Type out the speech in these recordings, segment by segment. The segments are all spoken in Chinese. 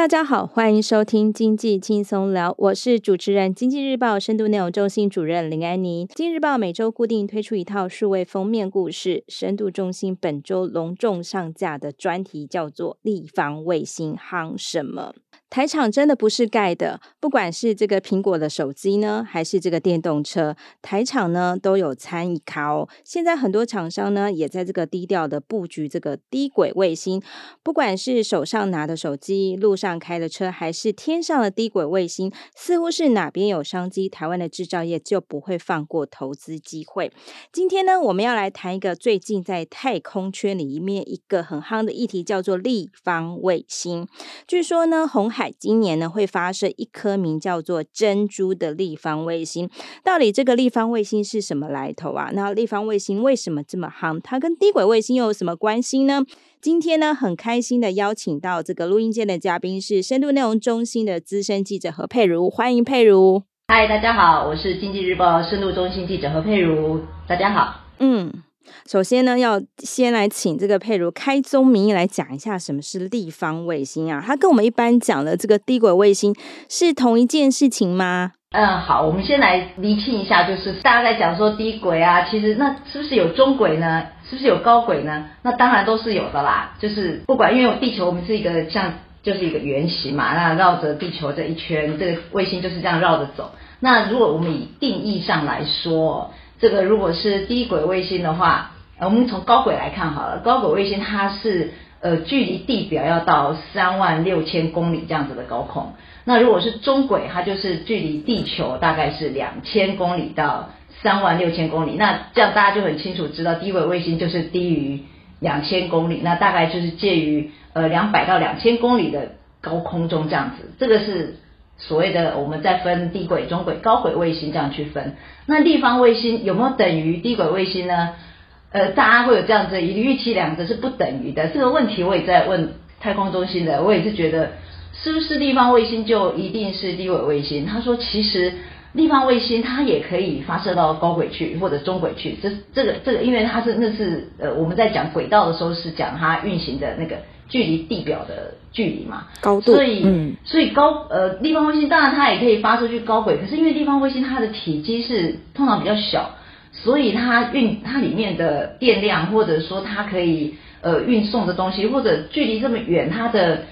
大家好，欢迎收听经济轻松聊，我是主持人经济日报深度内容中心主任林安妮。经日报每周固定推出一套数位封面故事，深度中心本周隆重上架的专题叫做“立方卫星夯什么”。台厂真的不是盖的，不管是这个苹果的手机呢，还是这个电动车，台厂呢都有参与卡哦。现在很多厂商呢也在这个低调的布局这个低轨卫星，不管是手上拿的手机、路上开的车，还是天上的低轨卫星，似乎是哪边有商机，台湾的制造业就不会放过投资机会。今天呢，我们要来谈一个最近在太空圈里面一个很夯的议题，叫做立方卫星。据说呢，红海。海今年呢会发射一颗名叫做珍珠的立方卫星，到底这个立方卫星是什么来头啊？那立方卫星为什么这么夯？它跟低轨卫星又有什么关系呢？今天呢很开心的邀请到这个录音间的嘉宾是深度内容中心的资深记者何佩如，欢迎佩如。嗨，大家好，我是经济日报深度中心记者何佩如，大家好。嗯。首先呢，要先来请这个佩如开宗明义来讲一下什么是立方卫星啊？它跟我们一般讲的这个低轨卫星是同一件事情吗？嗯，好，我们先来厘清一下，就是大家在讲说低轨啊，其实那是不是有中轨呢？是不是有高轨呢？那当然都是有的啦。就是不管，因为地球我们是一个像就是一个圆形嘛，那绕着地球这一圈，这个卫星就是这样绕着走。那如果我们以定义上来说，这个如果是低轨卫星的话，我们从高轨来看好了。高轨卫星它是呃距离地表要到三万六千公里这样子的高空。那如果是中轨，它就是距离地球大概是两千公里到三万六千公里。那这样大家就很清楚知道，低轨卫星就是低于两千公里，那大概就是介于呃两百到两千公里的高空中这样子。这个是。所谓的我们在分低轨、中轨、高轨卫星这样去分，那立方卫星有没有等于低轨卫星呢？呃，大家会有这样子一个，预期两者是不等于的。这个问题我也在问太空中心的，我也是觉得是不是立方卫星就一定是低轨卫星？他说其实立方卫星它也可以发射到高轨去或者中轨去，这这个这个，因为它是那是呃我们在讲轨道的时候是讲它运行的那个。距离地表的距离嘛，高度，所以，嗯，所以高呃立方卫星当然它也可以发出去高轨，可是因为立方卫星它的体积是通常比较小，所以它运它里面的电量或者说它可以呃运送的东西或者距离这么远，它的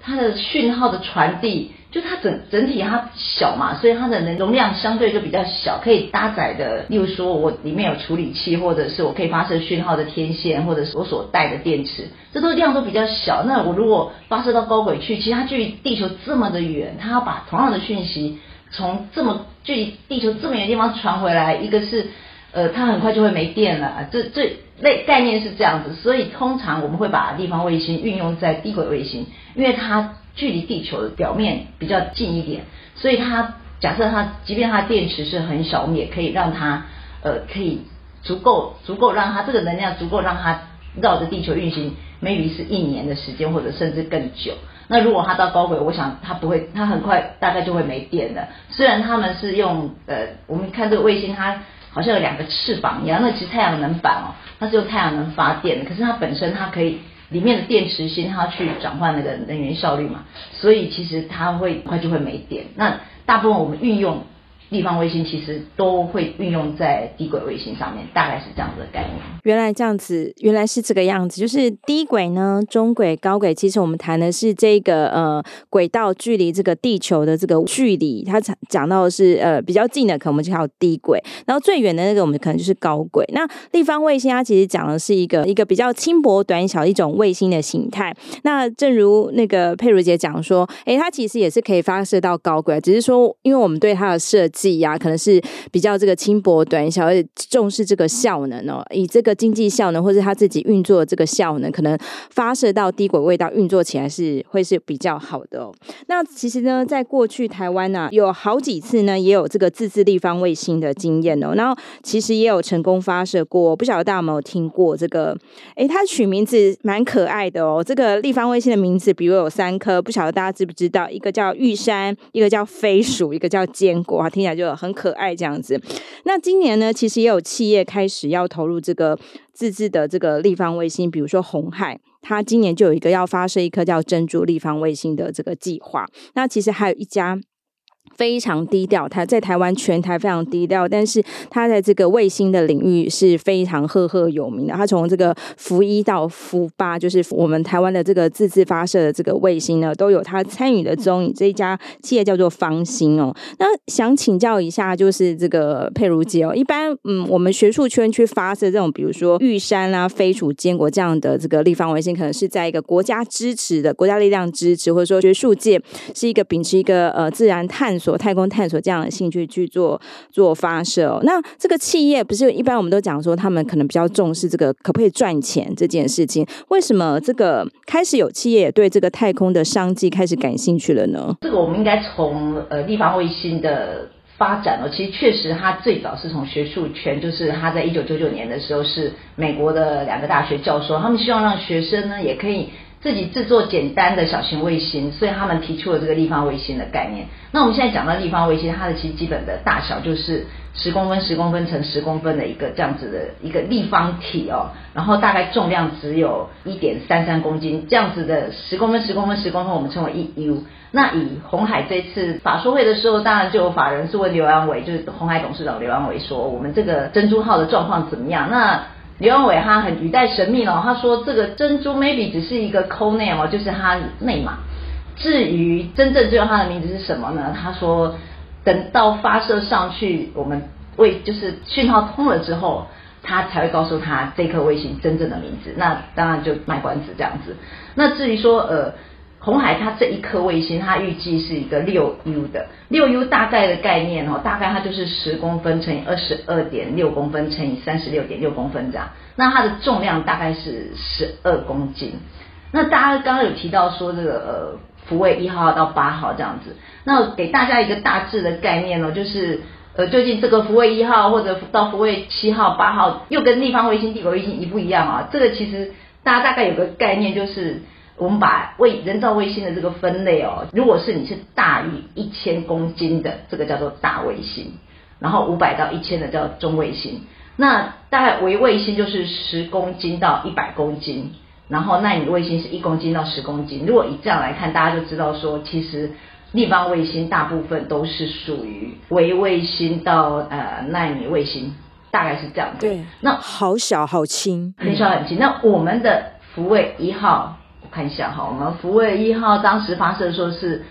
它的讯号的传递。就它整整体它小嘛，所以它的能容量相对就比较小，可以搭载的，例如说我里面有处理器，或者是我可以发射讯号的天线，或者是我所带的电池，这都量都比较小。那我如果发射到高轨去，其实它距离地球这么的远，它要把同样的讯息从这么距离地球这么远的地方传回来，一个是呃它很快就会没电了，这这类概念是这样子。所以通常我们会把地方卫星运用在低轨卫星，因为它。距离地球的表面比较近一点，所以它假设它即便它电池是很小，我们也可以让它呃可以足够足够让它这个能量足够让它绕着地球运行，maybe 是一年的时间或者甚至更久。那如果它到高轨，我想它不会，它很快大概就会没电了。虽然他们是用呃，我们看这个卫星，它好像有两个翅膀一样，那其实太阳能板哦，它是用太阳能发电的，可是它本身它可以。里面的电池芯，它去转换那个能源效率嘛，所以其实它会很快就会没电。那大部分我们运用。立方卫星其实都会运用在低轨卫星上面，大概是这样子的概念。原来这样子，原来是这个样子。就是低轨呢、中轨、高轨，其实我们谈的是这个呃轨道距离这个地球的这个距离。它讲讲到的是呃比较近的，可能我们就叫低轨，然后最远的那个我们可能就是高轨。那立方卫星它其实讲的是一个一个比较轻薄短小一种卫星的形态。那正如那个佩如姐讲说，诶，它其实也是可以发射到高轨，只是说因为我们对它的设计。计呀，可能是比较这个轻薄短小，而且重视这个效能哦。以这个经济效能，或是他自己运作的这个效能，可能发射到低轨轨道运作起来是会是比较好的哦。那其实呢，在过去台湾呢、有好几次呢，也有这个自制立方卫星的经验哦。然后其实也有成功发射过，不晓得大家有没有听过这个？诶，它取名字蛮可爱的哦。这个立方卫星的名字，比如有三颗，不晓得大家知不知道？一个叫玉山，一个叫飞鼠，一个叫坚果啊，听就很可爱这样子。那今年呢，其实也有企业开始要投入这个自制的这个立方卫星，比如说红海。它今年就有一个要发射一颗叫珍珠立方卫星的这个计划。那其实还有一家。非常低调，他在台湾全台非常低调，但是他在这个卫星的领域是非常赫赫有名的。他从这个福一到福八，就是我们台湾的这个自制发射的这个卫星呢，都有他参与的踪影。这一家企业叫做方兴哦。那想请教一下，就是这个佩如姐哦，一般嗯，我们学术圈去发射这种，比如说玉山啊、飞鼠坚果这样的这个立方卫星，可能是在一个国家支持的国家力量支持，或者说学术界是一个秉持一个呃自然探索。太空探索这样的兴趣去做做发射，那这个企业不是一般我们都讲说他们可能比较重视这个可不可以赚钱这件事情，为什么这个开始有企业也对这个太空的商机开始感兴趣了呢？这个我们应该从呃立方卫星的发展哦，其实确实它最早是从学术圈，就是他在一九九九年的时候是美国的两个大学教授，他们希望让学生呢也可以。自己制作简单的小型卫星，所以他们提出了这个立方卫星的概念。那我们现在讲到立方卫星，它的其实基本的大小就是十公分、十公分乘十公分的一个这样子的一个立方体哦，然后大概重量只有一点三三公斤，这样子的十公分、十公分、十公分，我们称为一 U。那以红海这次法说会的时候，当然就有法人是问刘安伟，就是红海董事长刘安伟说，我们这个珍珠号的状况怎么样？那刘扬伟他很语带神秘哦，他说这个珍珠 maybe 只是一个 code name 哦，就是他内码。至于真正最后他的名字是什么呢？他说等到发射上去，我们卫就是讯号通了之后，他才会告诉他这颗卫星真正的名字。那当然就卖关子这样子。那至于说呃。红海它这一颗卫星，它预计是一个六 U 的六 U 大概的概念哦，大概它就是十公分乘以二十二点六公分乘以三十六点六公分这样。那它的重量大概是十二公斤。那大家刚刚有提到说这个呃福卫一号到八号这样子，那给大家一个大致的概念哦，就是呃究竟这个福卫一号或者到福卫七号八号又跟立方卫星、地球卫星一不一样啊？这个其实大家大概有个概念就是。我们把卫人造卫星的这个分类哦，如果是你是大于一千公斤的，这个叫做大卫星，然后五百到一千的叫中卫星，那大概微卫星就是十公斤到一百公斤，然后奈米卫星是一公斤到十公斤。如果以这样来看，大家就知道说，其实立方卫星大部分都是属于微卫星到呃纳米卫星，大概是这样子。对，那好小好轻，很小很轻。那我们的福卫一号。看一下哈，我们福卫一号当时发射的时候是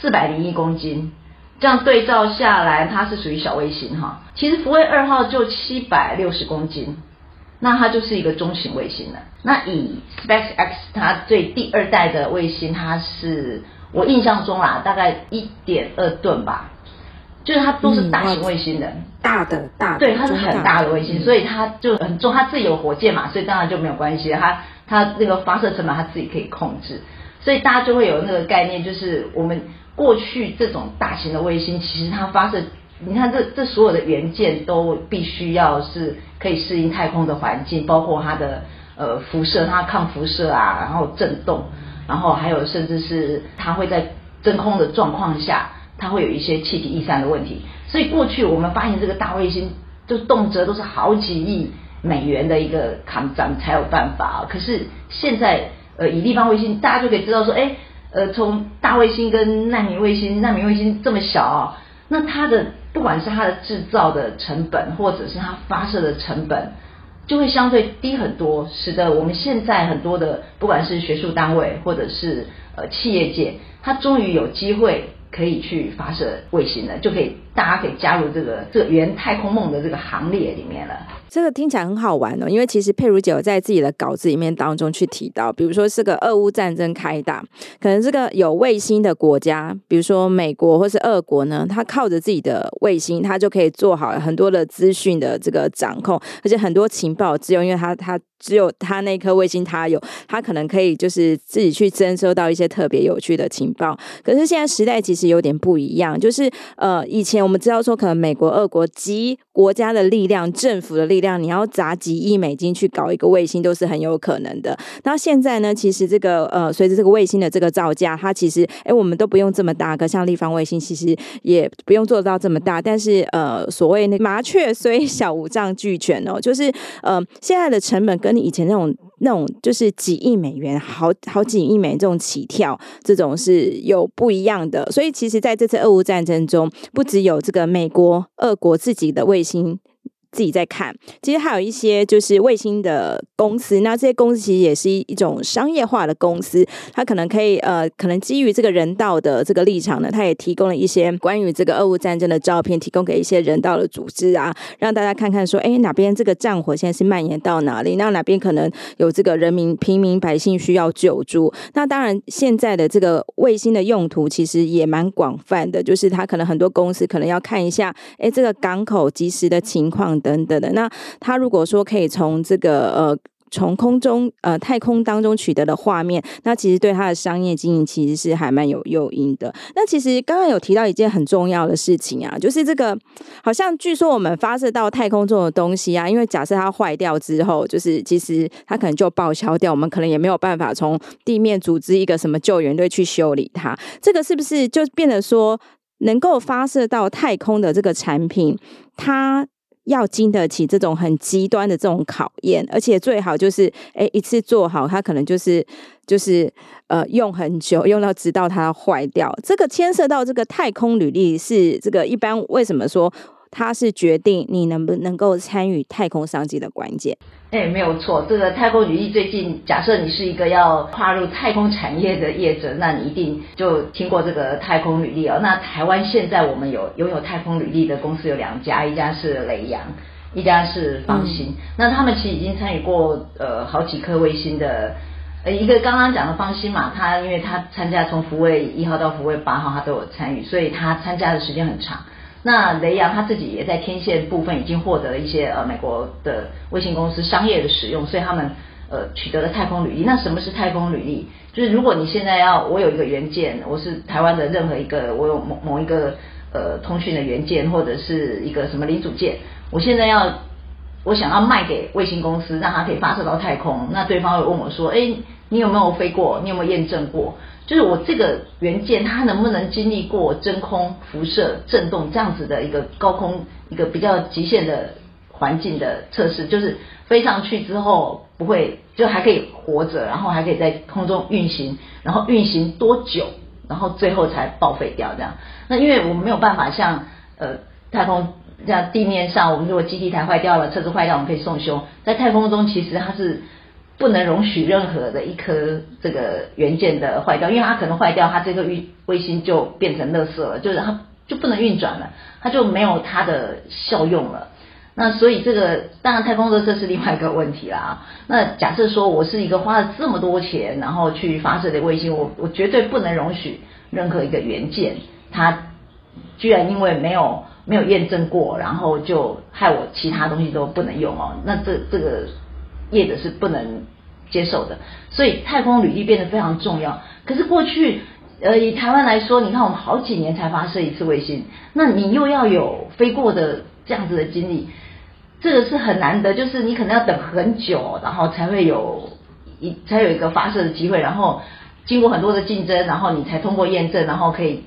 四百零一公斤，这样对照下来，它是属于小卫星哈。其实福卫二号就七百六十公斤，那它就是一个中型卫星了。那以 SpaceX 它最第二代的卫星，它是我印象中啦，大概一点二吨吧，就是它都是大型卫星的，嗯、大的大的，对，它是很大的卫星，所以它就很重，它自己有火箭嘛，所以当然就没有关系，它。它那个发射成本，它自己可以控制，所以大家就会有那个概念，就是我们过去这种大型的卫星，其实它发射，你看这这所有的元件都必须要是可以适应太空的环境，包括它的呃辐射，它抗辐射啊，然后震动，然后还有甚至是它会在真空的状况下，它会有一些气体逸散的问题，所以过去我们发现这个大卫星，就动辄都是好几亿。美元的一个抗战才有办法。啊，可是现在呃以立方卫星，大家就可以知道说，哎，呃从大卫星跟纳米卫星，纳米卫星这么小啊，那它的不管是它的制造的成本，或者是它发射的成本，就会相对低很多，使得我们现在很多的不管是学术单位或者是呃企业界，它终于有机会可以去发射卫星了，就可以大家可以加入这个这个圆太空梦的这个行列里面了。这个听起来很好玩哦，因为其实佩如姐有在自己的稿子里面当中去提到，比如说这个俄乌战争开打，可能这个有卫星的国家，比如说美国或是俄国呢，它靠着自己的卫星，它就可以做好很多的资讯的这个掌控，而且很多情报只有因为它它只有他那颗卫星他有，他可能可以就是自己去侦收到一些特别有趣的情报。可是现在时代其实有点不一样，就是呃以前我们知道说可能美国、俄国及国家的力量、政府的力量，你要砸几亿美金去搞一个卫星都是很有可能的。那现在呢，其实这个呃，随着这个卫星的这个造价，它其实哎，我们都不用这么大个，像立方卫星其实也不用做到这么大。但是呃，所谓那麻雀虽小，五脏俱全哦，就是呃，现在的成本跟跟你以前那种。那种就是几亿美元，好好几亿美元这种起跳，这种是有不一样的。所以其实在这次俄乌战争中，不只有这个美国、俄国自己的卫星。自己在看，其实还有一些就是卫星的公司，那这些公司其实也是一一种商业化的公司，它可能可以呃，可能基于这个人道的这个立场呢，它也提供了一些关于这个俄乌战争的照片，提供给一些人道的组织啊，让大家看看说，哎，哪边这个战火现在是蔓延到哪里？那哪边可能有这个人民平民百姓需要救助？那当然，现在的这个卫星的用途其实也蛮广泛的，就是它可能很多公司可能要看一下，哎，这个港口即时的情况。等等的，那他如果说可以从这个呃从空中呃太空当中取得的画面，那其实对他的商业经营其实是还蛮有诱因的。那其实刚刚有提到一件很重要的事情啊，就是这个好像据说我们发射到太空中的东西啊，因为假设它坏掉之后，就是其实它可能就报销掉，我们可能也没有办法从地面组织一个什么救援队去修理它。这个是不是就变得说能够发射到太空的这个产品，它要经得起这种很极端的这种考验，而且最好就是诶一次做好，它可能就是就是呃用很久，用到直到它坏掉。这个牵涉到这个太空履历是这个一般为什么说？它是决定你能不能够参与太空商机的关键。哎，没有错，这个太空履历最近，假设你是一个要跨入太空产业的业者，那你一定就听过这个太空履历哦。那台湾现在我们有拥有太空履历的公司有两家，一家是雷洋，一家是方兴。嗯、那他们其实已经参与过呃好几颗卫星的，呃一个刚刚讲的方兴嘛，他因为他参加从福卫一号到福卫八号，他都有参与，所以他参加的时间很长。那雷洋他自己也在天线部分已经获得了一些呃美国的卫星公司商业的使用，所以他们呃取得了太空履历。那什么是太空履历？就是如果你现在要我有一个原件，我是台湾的任何一个，我有某某一个呃通讯的原件或者是一个什么零组件，我现在要我想要卖给卫星公司，让它可以发射到太空，那对方会问我说，哎，你有没有飞过？你有没有验证过？就是我这个元件，它能不能经历过真空、辐射、震动这样子的一个高空一个比较极限的环境的测试？就是飞上去之后不会，就还可以活着，然后还可以在空中运行，然后运行多久，然后最后才报废掉这样。那因为我们没有办法像呃太空这样地面上，我们如果基地台坏掉了，车子坏掉，我们可以送修。在太空中其实它是。不能容许任何的一颗这个元件的坏掉，因为它可能坏掉，它这个卫卫星就变成垃圾了，就是它就不能运转了，它就没有它的效用了。那所以这个当然太空垃圾是另外一个问题啦。那假设说我是一个花了这么多钱然后去发射的卫星，我我绝对不能容许任何一个元件它居然因为没有没有验证过，然后就害我其他东西都不能用哦。那这这个。业者是不能接受的，所以太空履历变得非常重要。可是过去，呃，以台湾来说，你看我们好几年才发射一次卫星，那你又要有飞过的这样子的经历，这个是很难得，就是你可能要等很久，然后才会有一才有一个发射的机会，然后经过很多的竞争，然后你才通过验证，然后可以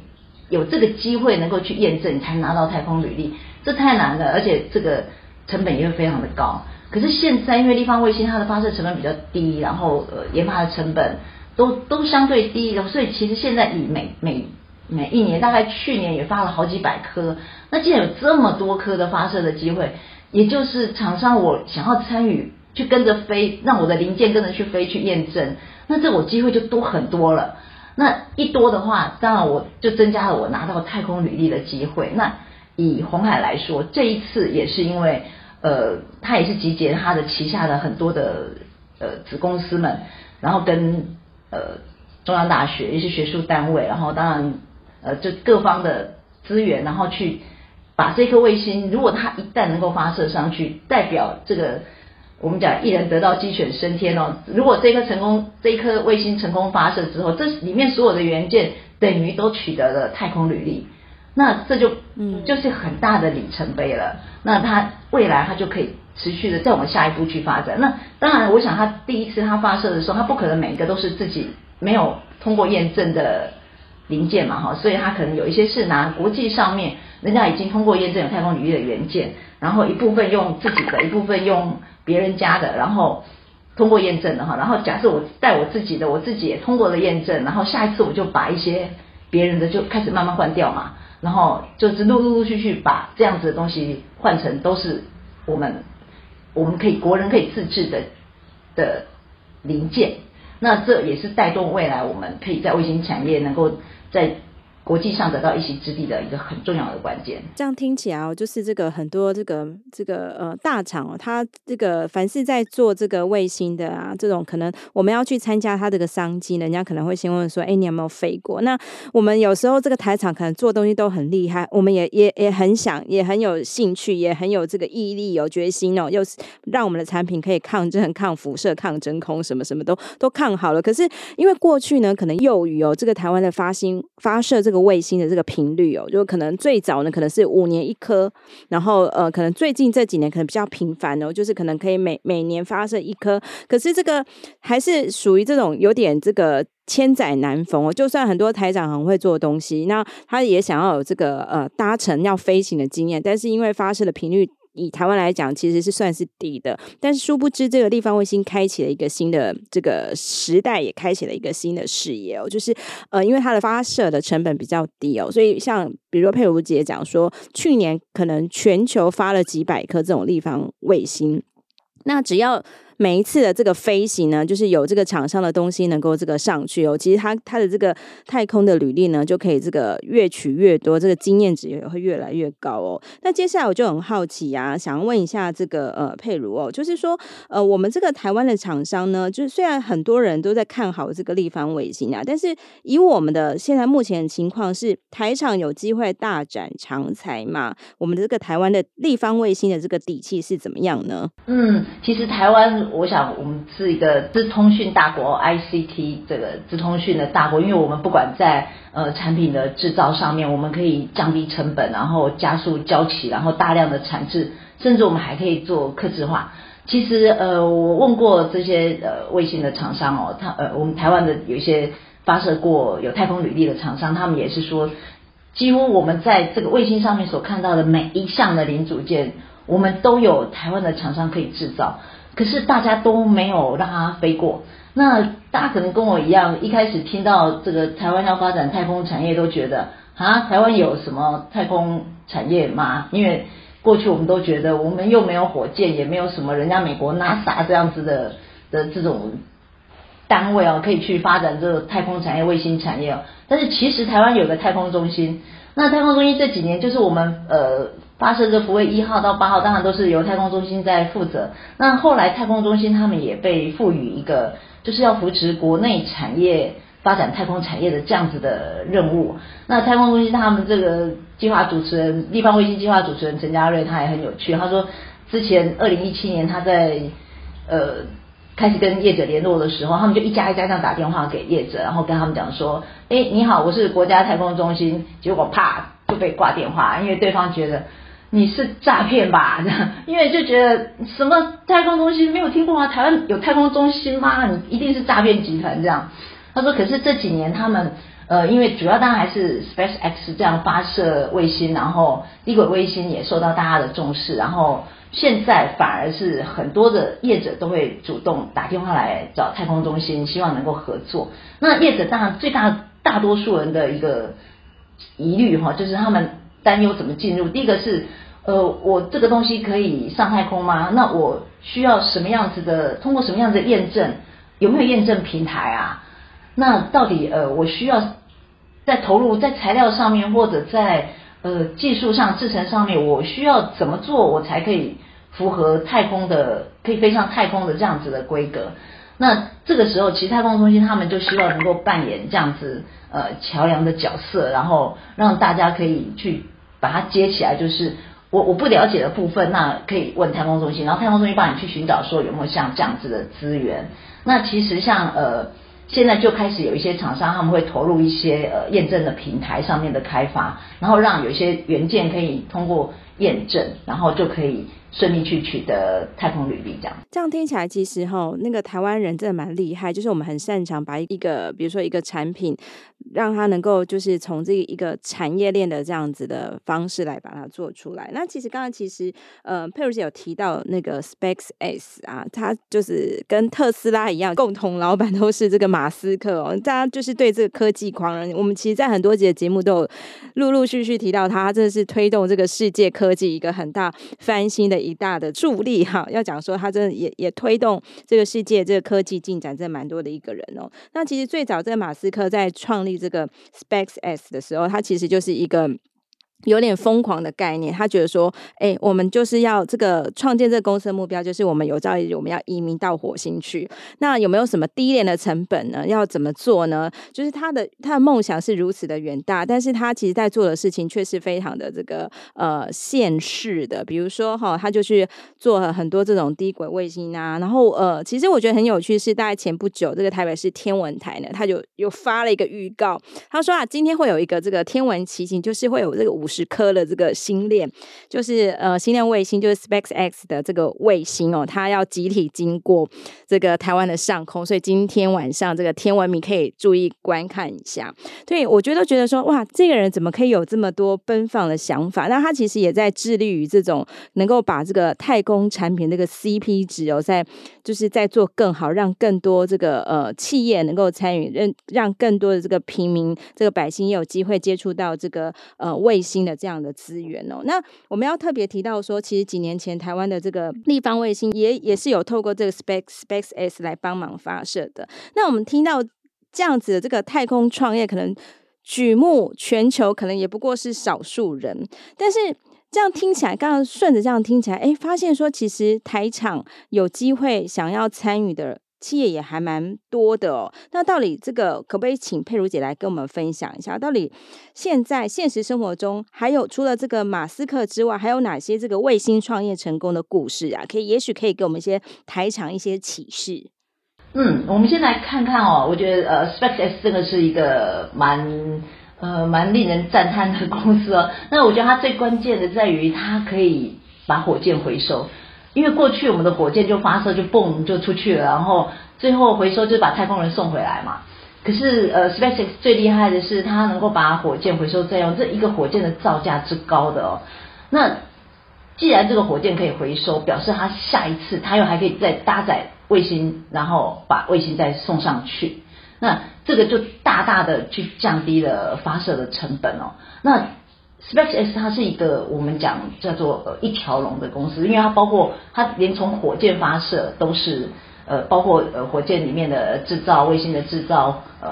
有这个机会能够去验证，你才拿到太空履历，这太难了，而且这个成本也会非常的高。可是现在，因为立方卫星它的发射成本比较低，然后呃研发的成本都都相对低，然后所以其实现在以每每每一年，大概去年也发了好几百颗。那既然有这么多颗的发射的机会，也就是厂商我想要参与去跟着飞，让我的零件跟着去飞去验证，那这我机会就多很多了。那一多的话，当然我就增加了我拿到太空履历的机会。那以红海来说，这一次也是因为。呃，他也是集结他的旗下的很多的呃子公司们，然后跟呃中央大学一些学术单位，然后当然呃就各方的资源，然后去把这颗卫星，如果它一旦能够发射上去，代表这个我们讲一人得道鸡犬升天哦。如果这颗成功，这颗卫星成功发射之后，这里面所有的元件等于都取得了太空履历。那这就嗯就是很大的里程碑了。那它未来它就可以持续的再往下一步去发展。那当然，我想它第一次它发射的时候，它不可能每一个都是自己没有通过验证的零件嘛，哈，所以它可能有一些是拿国际上面人家已经通过验证有太空领域的元件，然后一部分用自己的，一部分用别人家的，然后通过验证的哈，然后假设我带我自己的，我自己也通过了验证，然后下一次我就把一些别人的就开始慢慢换掉嘛，然后就是陆陆陆续续把这样子的东西换成都是我们我们可以国人可以自制的的零件，那这也是带动未来我们可以在卫星产业能够在。国际上得到一席之地的一个很重要的关键。这样听起来哦，就是这个很多这个这个呃大厂哦，它这个凡是在做这个卫星的啊，这种可能我们要去参加它这个商机，人家可能会先问说：“哎，你有没有飞过？”那我们有时候这个台厂可能做东西都很厉害，我们也也也很想，也很有兴趣，也很有这个毅力、有决心哦，又是让我们的产品可以抗震、抗辐射、抗真空，什么什么都都抗好了。可是因为过去呢，可能由于哦，这个台湾的发星发射这个。个卫星的这个频率哦，就可能最早呢，可能是五年一颗，然后呃，可能最近这几年可能比较频繁哦，就是可能可以每每年发射一颗。可是这个还是属于这种有点这个千载难逢哦。就算很多台长很会做东西，那他也想要有这个呃搭乘要飞行的经验，但是因为发射的频率。以台湾来讲，其实是算是低的，但是殊不知，这个立方卫星开启了一个新的这个时代，也开启了一个新的视野哦。就是呃，因为它的发射的成本比较低哦，所以像比如说佩如姐讲说，去年可能全球发了几百颗这种立方卫星，那只要。每一次的这个飞行呢，就是有这个厂商的东西能够这个上去哦。其实它它的这个太空的履历呢，就可以这个越取越多，这个经验值也会越来越高哦。那接下来我就很好奇啊，想问一下这个呃佩如哦，就是说呃我们这个台湾的厂商呢，就是虽然很多人都在看好这个立方卫星啊，但是以我们的现在目前的情况是，台厂有机会大展长才嘛？我们的这个台湾的立方卫星的这个底气是怎么样呢？嗯，其实台湾。我想，我们是一个资通讯大国，ICT 这个资通讯的大国，因为我们不管在呃产品的制造上面，我们可以降低成本，然后加速交期，然后大量的产制，甚至我们还可以做客制化。其实呃，我问过这些呃卫星的厂商哦，他呃我们台湾的有一些发射过有太空履历的厂商，他们也是说，几乎我们在这个卫星上面所看到的每一项的零组件，我们都有台湾的厂商可以制造。可是大家都没有让它飞过。那大家可能跟我一样，一开始听到这个台湾要发展太空产业，都觉得啊，台湾有什么太空产业吗？因为过去我们都觉得我们又没有火箭，也没有什么人家美国 NASA 这样子的的这种单位哦，可以去发展这个太空产业、卫星产业哦。但是其实台湾有个太空中心，那太空中心这几年就是我们呃。发射这福卫一号到八号，当然都是由太空中心在负责。那后来太空中心他们也被赋予一个，就是要扶持国内产业发展太空产业的这样子的任务。那太空中心他们这个计划主持人，立方卫星计划主持人陈家瑞他也很有趣，他说之前二零一七年他在呃开始跟业者联络的时候，他们就一家一家这样打电话给业者，然后跟他们讲说，哎，你好，我是国家太空中心，结果啪就被挂电话，因为对方觉得。你是诈骗吧？这样，因为就觉得什么太空中心没有听过吗？台湾有太空中心吗？你一定是诈骗集团这样。他说，可是这几年他们呃，因为主要当然还是 SpaceX 这样发射卫星，然后低轨卫星也受到大家的重视，然后现在反而是很多的业者都会主动打电话来找太空中心，希望能够合作。那业者当然最大大多数人的一个疑虑哈，就是他们担忧怎么进入。第一个是。呃，我这个东西可以上太空吗？那我需要什么样子的？通过什么样子的验证？有没有验证平台啊？那到底呃，我需要在投入在材料上面，或者在呃技术上制成上面，我需要怎么做，我才可以符合太空的，可以飞上太空的这样子的规格？那这个时候，其实太空中心他们就希望能够扮演这样子呃桥梁的角色，然后让大家可以去把它接起来，就是。我我不了解的部分，那可以问太空中心，然后太空中心帮你去寻找，说有没有像这样子的资源。那其实像呃，现在就开始有一些厂商他们会投入一些呃验证的平台上面的开发，然后让有些元件可以通过验证，然后就可以顺利去取得太空履历，这样。这样听起来，其实哈，那个台湾人真的蛮厉害，就是我们很擅长把一个，比如说一个产品，让它能够就是从这一个产业链的这样子的方式来把它做出来。那其实刚刚其实呃佩如姐有提到那个 SpaceX 啊，它就是跟特斯拉一样，共同老板都是这个马斯克哦。大家就是对这个科技狂人，我们其实在很多集的节目都有陆陆续续提到他，他真的是推动这个世界科技一个很大翻新的。一大的助力哈，要讲说他真的也也推动这个世界这个科技进展，真蛮多的一个人哦。那其实最早这个马斯克在创立这个 SpaceX 的时候，他其实就是一个。有点疯狂的概念，他觉得说，哎、我们就是要这个创建这个公司的目标，就是我们有朝一日我们要移民到火星去。那有没有什么低廉的成本呢？要怎么做呢？就是他的他的梦想是如此的远大，但是他其实在做的事情却是非常的这个呃现实的。比如说哈，他就去做了很多这种低轨卫星啊。然后呃，其实我觉得很有趣是，大概前不久这个台北市天文台呢，他就又发了一个预告，他说啊，今天会有一个这个天文奇景，就是会有这个五。十颗的这个星链，就是呃，星链卫星，就是 SpaceX 的这个卫星哦，它要集体经过这个台湾的上空，所以今天晚上这个天文迷可以注意观看一下。对，我觉得觉得说，哇，这个人怎么可以有这么多奔放的想法？那他其实也在致力于这种能够把这个太空产品这个 CP 值哦，在就是在做更好，让更多这个呃企业能够参与，让让更多的这个平民这个百姓也有机会接触到这个呃卫星。的这样的资源哦，那我们要特别提到说，其实几年前台湾的这个立方卫星也也是有透过这个 Space SpaceX 来帮忙发射的。那我们听到这样子的这个太空创业，可能举目全球，可能也不过是少数人。但是这样听起来，刚刚顺着这样听起来，哎，发现说其实台场有机会想要参与的。企业也还蛮多的哦，那到底这个可不可以请佩如姐来跟我们分享一下？到底现在现实生活中，还有除了这个马斯克之外，还有哪些这个卫星创业成功的故事啊？可以，也许可以给我们一些台场一些启示。嗯，我们先来看看哦，我觉得呃，SpaceX 这个是一个蛮呃蛮令人赞叹的公司哦。那我觉得它最关键的在于它可以把火箭回收。因为过去我们的火箭就发射就蹦就出去了，然后最后回收就把太空人送回来嘛。可是呃，SpaceX 最厉害的是它能够把火箭回收再用，这一个火箭的造价之高的哦。那既然这个火箭可以回收，表示它下一次它又还可以再搭载卫星，然后把卫星再送上去。那这个就大大的去降低了发射的成本哦。那 SpaceX 它是一个我们讲叫做呃一条龙的公司，因为它包括它连从火箭发射都是呃包括呃火箭里面的制造、卫星的制造、呃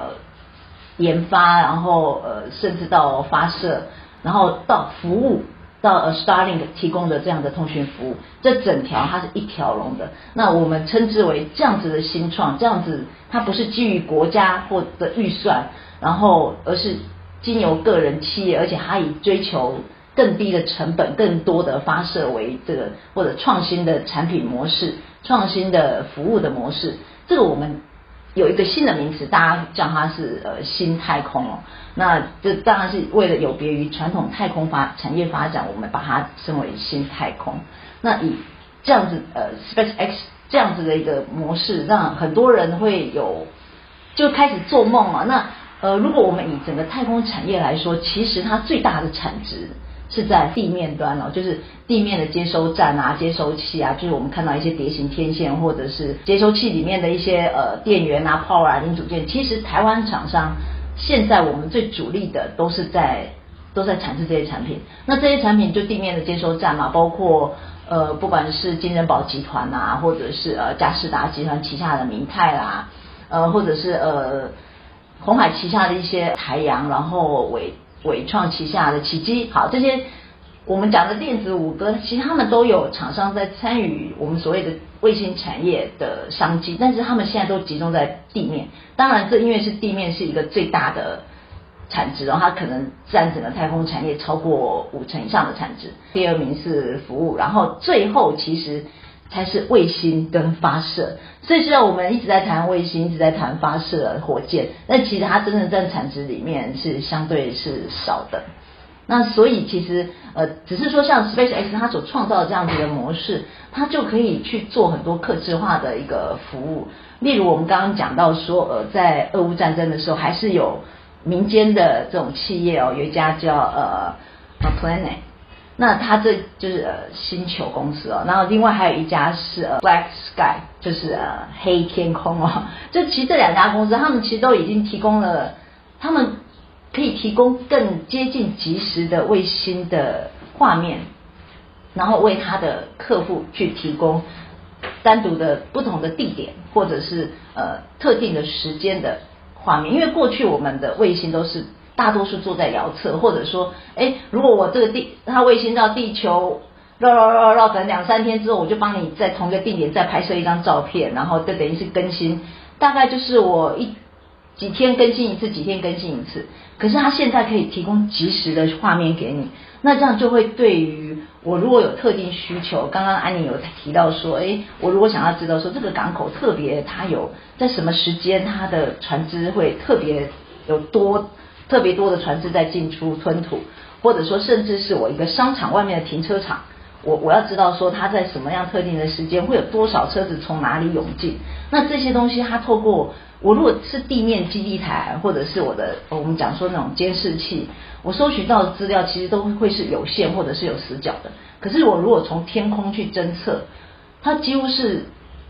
研发，然后呃甚至到发射，然后到服务到 Starlink 提供的这样的通讯服务，这整条它是一条龙的。那我们称之为这样子的新创，这样子它不是基于国家或的预算，然后而是。经由个人企业，而且它以追求更低的成本、更多的发射为这个或者创新的产品模式、创新的服务的模式，这个我们有一个新的名词，大家叫它是呃新太空哦。那这当然是为了有别于传统太空发产业发展，我们把它称为新太空。那以这样子呃 SpaceX 这样子的一个模式，让很多人会有就开始做梦了。那呃，如果我们以整个太空产业来说，其实它最大的产值是在地面端哦，就是地面的接收站啊、接收器啊，就是我们看到一些碟形天线或者是接收器里面的一些呃电源啊、power 啊、零组件。其实台湾厂商现在我们最主力的都是在都在产制这些产品。那这些产品就地面的接收站嘛，包括呃不管是金仁宝集团啊，或者是呃嘉士达集团旗下的明泰啦，呃或者是呃。鸿海旗下的一些台阳，然后伟伟创旗下的启基，好，这些我们讲的电子五哥，其实他们都有厂商在参与我们所谓的卫星产业的商机，但是他们现在都集中在地面。当然，这因为是地面是一个最大的产值，然后它可能占整个太空产业超过五成以上的产值。第二名是服务，然后最后其实。才是卫星跟发射，所以虽然我们一直在谈卫星，一直在谈发射火箭，但其实它真正占产值里面是相对是少的。那所以其实呃，只是说像 SpaceX 它所创造的这样子的模式，它就可以去做很多客制化的一个服务。例如我们刚刚讲到说，呃，在俄乌战争的时候，还是有民间的这种企业哦，有一家叫呃 Planet，那它这就是呃星球公司哦，然后另外还有一家是呃 Black Sky，就是呃黑天空哦，就其实这两家公司，他们其实都已经提供了，他们可以提供更接近即时的卫星的画面，然后为他的客户去提供。单独的不同的地点，或者是呃特定的时间的画面，因为过去我们的卫星都是大多数坐在遥测，或者说，哎，如果我这个地，它卫星绕地球绕绕绕绕，等两三天之后，我就帮你在同一个地点再拍摄一张照片，然后就等于是更新，大概就是我一几天更新一次，几天更新一次。可是它现在可以提供即时的画面给你，那这样就会对于。我如果有特定需求，刚刚安妮有提到说，哎，我如果想要知道说这个港口特别，它有在什么时间，它的船只会特别有多特别多的船只在进出吞吐，或者说甚至是我一个商场外面的停车场，我我要知道说它在什么样特定的时间会有多少车子从哪里涌进，那这些东西它透过。我如果是地面基地台，或者是我的我们讲说那种监视器，我收取到的资料其实都会是有限或者是有死角的。可是我如果从天空去侦测，它几乎是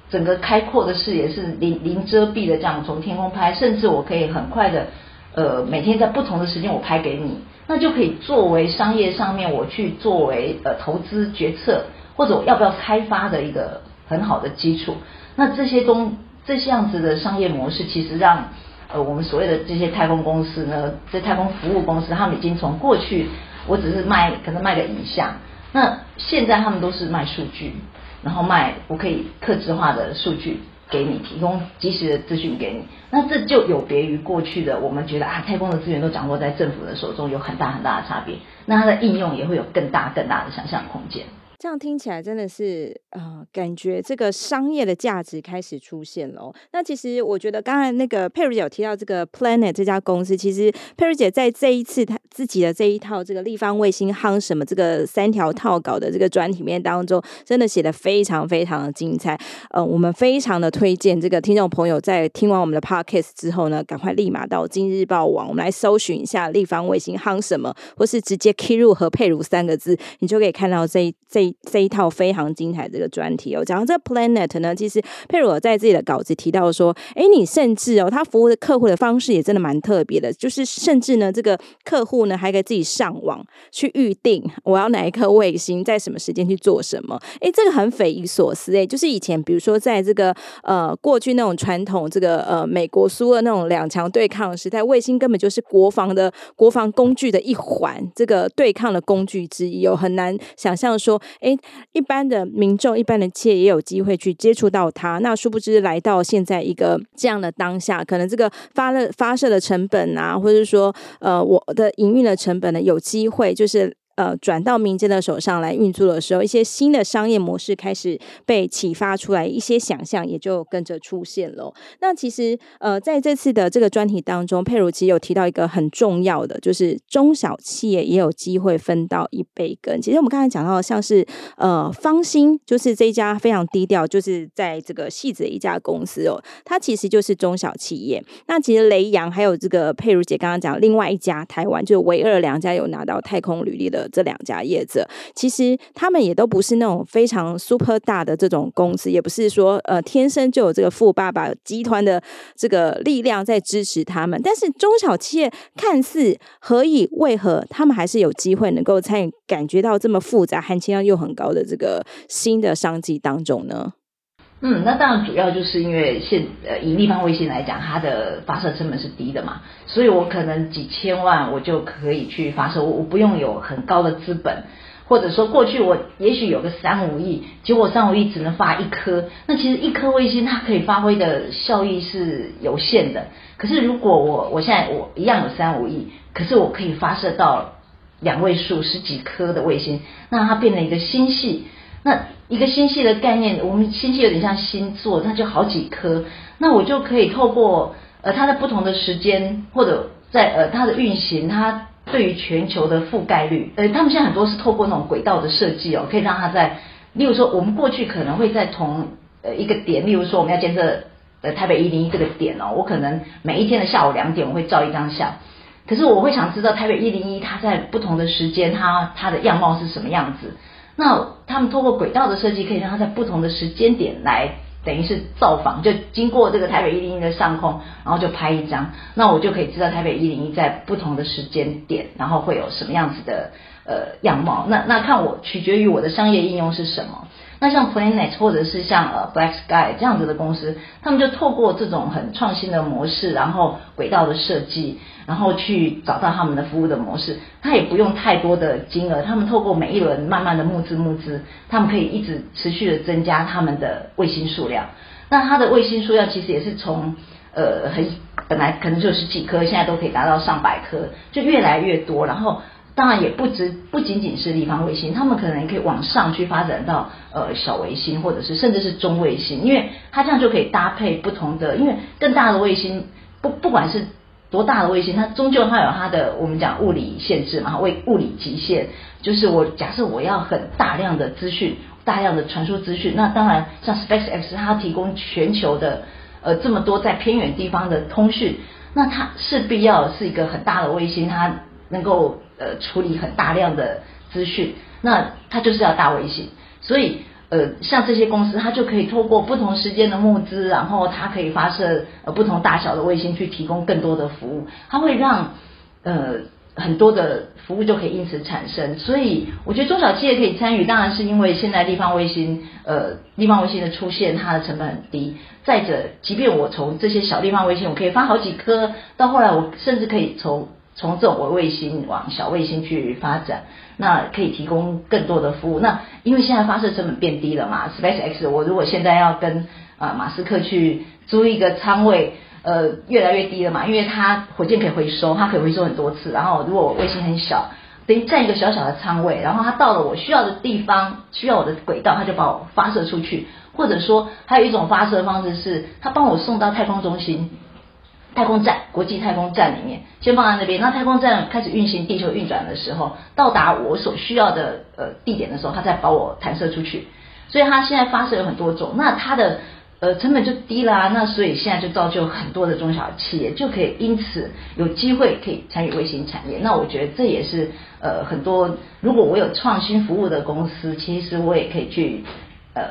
整个开阔的视野是零零遮蔽的这样从天空拍，甚至我可以很快的呃每天在不同的时间我拍给你，那就可以作为商业上面我去作为呃投资决策或者我要不要开发的一个很好的基础。那这些东。这些样子的商业模式，其实让呃我们所谓的这些太空公司呢，这太空服务公司，他们已经从过去我只是卖可能卖个影像，那现在他们都是卖数据，然后卖我可以客制化的数据给你，提供及时的资讯给你，那这就有别于过去的我们觉得啊，太空的资源都掌握在政府的手中，有很大很大的差别，那它的应用也会有更大更大的想象空间。这样听起来真的是呃，感觉这个商业的价值开始出现了哦。那其实我觉得刚才那个佩如姐有提到这个 Planet 这家公司，其实佩如姐在这一次她自己的这一套这个立方卫星夯什么这个三条套稿的这个专题面当中，真的写的非常非常的精彩。呃，我们非常的推荐这个听众朋友在听完我们的 Podcast 之后呢，赶快立马到今日报网，我们来搜寻一下立方卫星夯什么，或是直接 key 入和佩如三个字，你就可以看到这一这一这一套非常精彩这个专题哦。讲到这个 Planet 呢，其实佩如在自己的稿子提到说，哎，你甚至哦，他服务的客户的方式也真的蛮特别的，就是甚至呢，这个客户呢还可以自己上网去预定我要哪一颗卫星在什么时间去做什么。哎，这个很匪夷所思哎，就是以前比如说在这个呃过去那种传统这个呃美国苏俄那种两强对抗时代，卫星根本就是国防的国防工具的一环，这个对抗的工具之一哦，很难想象说，诶。一般的民众、一般的企业也有机会去接触到它。那殊不知，来到现在一个这样的当下，可能这个发了发射的成本啊，或者说呃，我的营运的成本呢，有机会就是。呃，转到民间的手上来运作的时候，一些新的商业模式开始被启发出来，一些想象也就跟着出现了。那其实，呃，在这次的这个专题当中，佩如其实有提到一个很重要的，就是中小企业也有机会分到一杯羹。其实我们刚才讲到的，像是呃方兴，就是这一家非常低调，就是在这个戏子一家公司哦，它其实就是中小企业。那其实雷洋还有这个佩如姐刚刚讲另外一家台湾，就是唯二两家有拿到太空履历的。这两家业者，其实他们也都不是那种非常 super 大的这种公司，也不是说呃天生就有这个富爸爸集团的这个力量在支持他们。但是中小企业看似何以为何，他们还是有机会能够参与，感觉到这么复杂、含金量又很高的这个新的商机当中呢？嗯，那当然主要就是因为现呃以立方卫星来讲，它的发射成本是低的嘛，所以我可能几千万我就可以去发射，我我不用有很高的资本，或者说过去我也许有个三五亿，结果三五亿只能发一颗，那其实一颗卫星它可以发挥的效益是有限的。可是如果我我现在我一样有三五亿，可是我可以发射到两位数十几颗的卫星，那它变成一个星系。那一个星系的概念，我们星系有点像星座，它就好几颗，那我就可以透过呃它的不同的时间，或者在呃它的运行，它对于全球的覆盖率，呃，他们现在很多是透过那种轨道的设计哦，可以让它在，例如说我们过去可能会在同呃一个点，例如说我们要监测呃台北一零一这个点哦，我可能每一天的下午两点我会照一张相，可是我会想知道台北一零一它在不同的时间它它的样貌是什么样子，那他们通过轨道的设计，可以让它在不同的时间点来。等于是造访，就经过这个台北一零一的上空，然后就拍一张，那我就可以知道台北一零一在不同的时间点，然后会有什么样子的呃样貌。那那看我取决于我的商业应用是什么。那像 Planet 或者是像呃 Black Sky 这样子的公司，他们就透过这种很创新的模式，然后轨道的设计，然后去找到他们的服务的模式。他也不用太多的金额，他们透过每一轮慢慢的募资募资，他们可以一直持续的增加他们的卫星数量。那它的卫星数量其实也是从呃很本来可能就十几颗，现在都可以达到上百颗，就越来越多，然后。当然也不只，不仅仅是立方卫星，他们可能也可以往上去发展到呃小卫星，或者是甚至是中卫星，因为它这样就可以搭配不同的，因为更大的卫星不不管是多大的卫星，它终究它有它的我们讲物理限制嘛，为物理极限，就是我假设我要很大量的资讯，大量的传输资讯，那当然像 SpaceX 它提供全球的呃这么多在偏远地方的通讯，那它势必要是一个很大的卫星，它能够。呃，处理很大量的资讯，那它就是要大卫星，所以呃，像这些公司，它就可以透过不同时间的募资，然后它可以发射呃不同大小的卫星去提供更多的服务，它会让呃很多的服务就可以因此产生。所以我觉得中小企业可以参与，当然是因为现在立方卫星呃立方卫星的出现，它的成本很低。再者，即便我从这些小立方卫星，我可以发好几颗，到后来我甚至可以从从这种微卫星往小卫星去发展，那可以提供更多的服务。那因为现在发射成本变低了嘛，SpaceX，我如果现在要跟啊、马斯克去租一个舱位，呃，越来越低了嘛，因为它火箭可以回收，它可以回收很多次。然后如果我卫星很小，等于占一个小小的舱位，然后它到了我需要的地方，需要我的轨道，它就把我发射出去。或者说，还有一种发射方式是，它帮我送到太空中心。太空站，国际太空站里面先放在那边。那太空站开始运行，地球运转的时候，到达我所需要的呃地点的时候，它再把我弹射出去。所以它现在发射有很多种，那它的呃成本就低啦。那所以现在就造就很多的中小企业就可以因此有机会可以参与卫星产业。那我觉得这也是呃很多如果我有创新服务的公司，其实我也可以去呃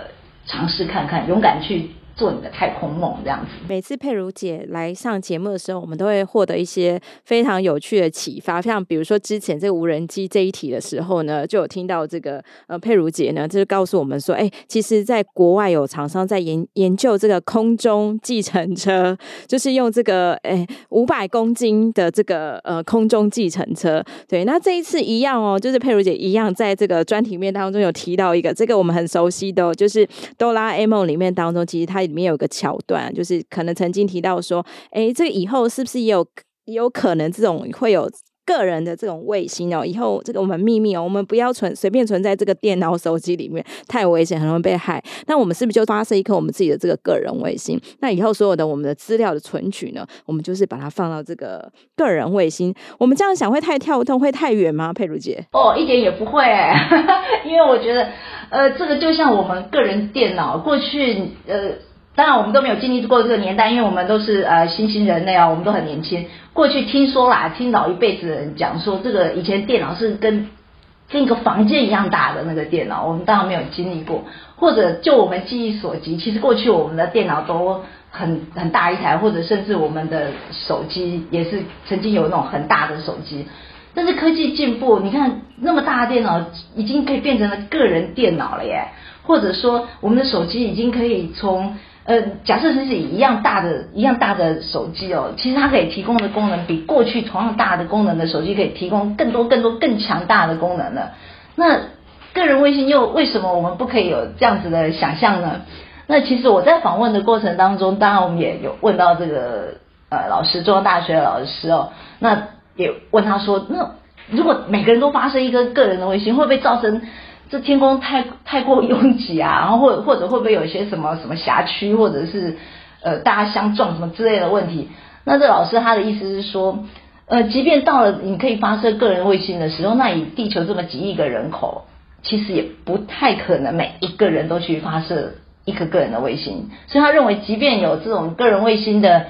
尝试看看，勇敢去。做你的太空梦这样子。每次佩如姐来上节目的时候，我们都会获得一些非常有趣的启发。像比如说之前这个无人机这一题的时候呢，就有听到这个呃佩如姐呢，就是告诉我们说，哎，其实在国外有厂商在研研究这个空中计程车，就是用这个哎五百公斤的这个呃空中计程车。对，那这一次一样哦，就是佩如姐一样在这个专题面当中有提到一个，这个我们很熟悉的，就是哆啦 A 梦里面当中，其实它。里面有个桥段，就是可能曾经提到说，哎，这个以后是不是也有有可能这种会有个人的这种卫星哦？以后这个我们秘密哦，我们不要存随便存在这个电脑、手机里面，太危险，很容易被害。那我们是不是就发射一颗我们自己的这个个人卫星？那以后所有的我们的资料的存取呢，我们就是把它放到这个个人卫星。我们这样想会太跳动，会太远吗？佩如姐？哦，一点也不会，因为我觉得，呃，这个就像我们个人电脑过去，呃。当然，我们都没有经历过这个年代，因为我们都是呃新兴人类啊，我们都很年轻。过去听说啦，听老一辈子的人讲说，这个以前电脑是跟跟一个房间一样大的那个电脑，我们当然没有经历过。或者就我们记忆所及，其实过去我们的电脑都很很大一台，或者甚至我们的手机也是曾经有那种很大的手机。但是科技进步，你看那么大的电脑已经可以变成了个人电脑了耶，或者说我们的手机已经可以从呃，假设是一样大的、一样大的手机哦，其实它可以提供的功能比过去同样大的功能的手机可以提供更多、更多、更强大的功能了。那个人微信又为什么我们不可以有这样子的想象呢？那其实我在访问的过程当中，当然我们也有问到这个呃老师，中央大学的老师哦，那也问他说，那如果每个人都发生一个个人的微信，会不会造成？这天空太太过拥挤啊，然后或或者会不会有一些什么什么辖区，或者是呃大家相撞什么之类的问题？那这老师他的意思是说，呃，即便到了你可以发射个人卫星的时候，那以地球这么几亿个人口，其实也不太可能每一个人都去发射一颗个人的卫星。所以他认为，即便有这种个人卫星的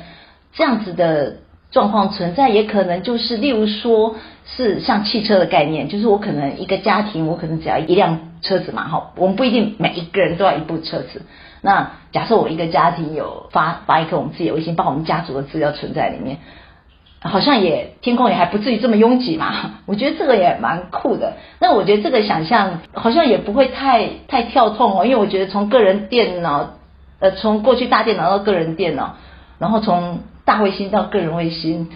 这样子的状况存在，也可能就是例如说是像汽车的概念，就是我可能一个家庭，我可能只要一辆车子嘛，哈，我们不一定每一个人都要一部车子。那假设我一个家庭有发发一颗我们自己的卫星，把我们家族的资料存在里面。好像也天空也还不至于这么拥挤嘛，我觉得这个也蛮酷的。那我觉得这个想象好像也不会太太跳痛哦，因为我觉得从个人电脑，呃，从过去大电脑到个人电脑，然后从大卫星到个人卫星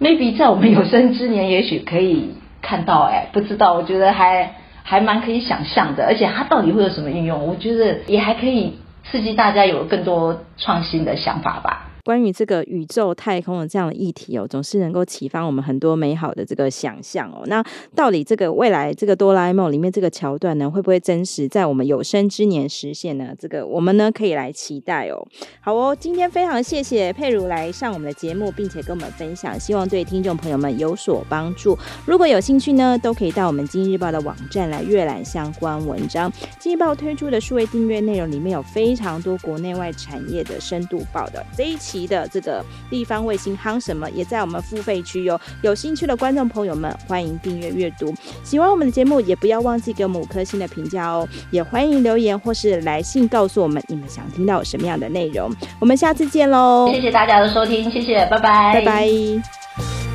，maybe 在我们有生之年也许可以看到，哎，不知道，我觉得还还蛮可以想象的。而且它到底会有什么应用？我觉得也还可以刺激大家有更多创新的想法吧。关于这个宇宙太空的这样的议题哦，总是能够启发我们很多美好的这个想象哦。那到底这个未来这个哆啦 A 梦里面这个桥段呢，会不会真实在我们有生之年实现呢？这个我们呢可以来期待哦。好哦，今天非常谢谢佩如来上我们的节目，并且跟我们分享，希望对听众朋友们有所帮助。如果有兴趣呢，都可以到我们经济日报的网站来阅览相关文章。经济日报推出的数位订阅内容里面有非常多国内外产业的深度报道，这一期。的这个地方卫星夯什么也在我们付费区哟，有兴趣的观众朋友们欢迎订阅阅读。喜欢我们的节目也不要忘记给我们五颗星的评价哦，也欢迎留言或是来信告诉我们你们想听到什么样的内容。我们下次见喽！谢谢大家的收听，谢谢，拜拜，拜拜。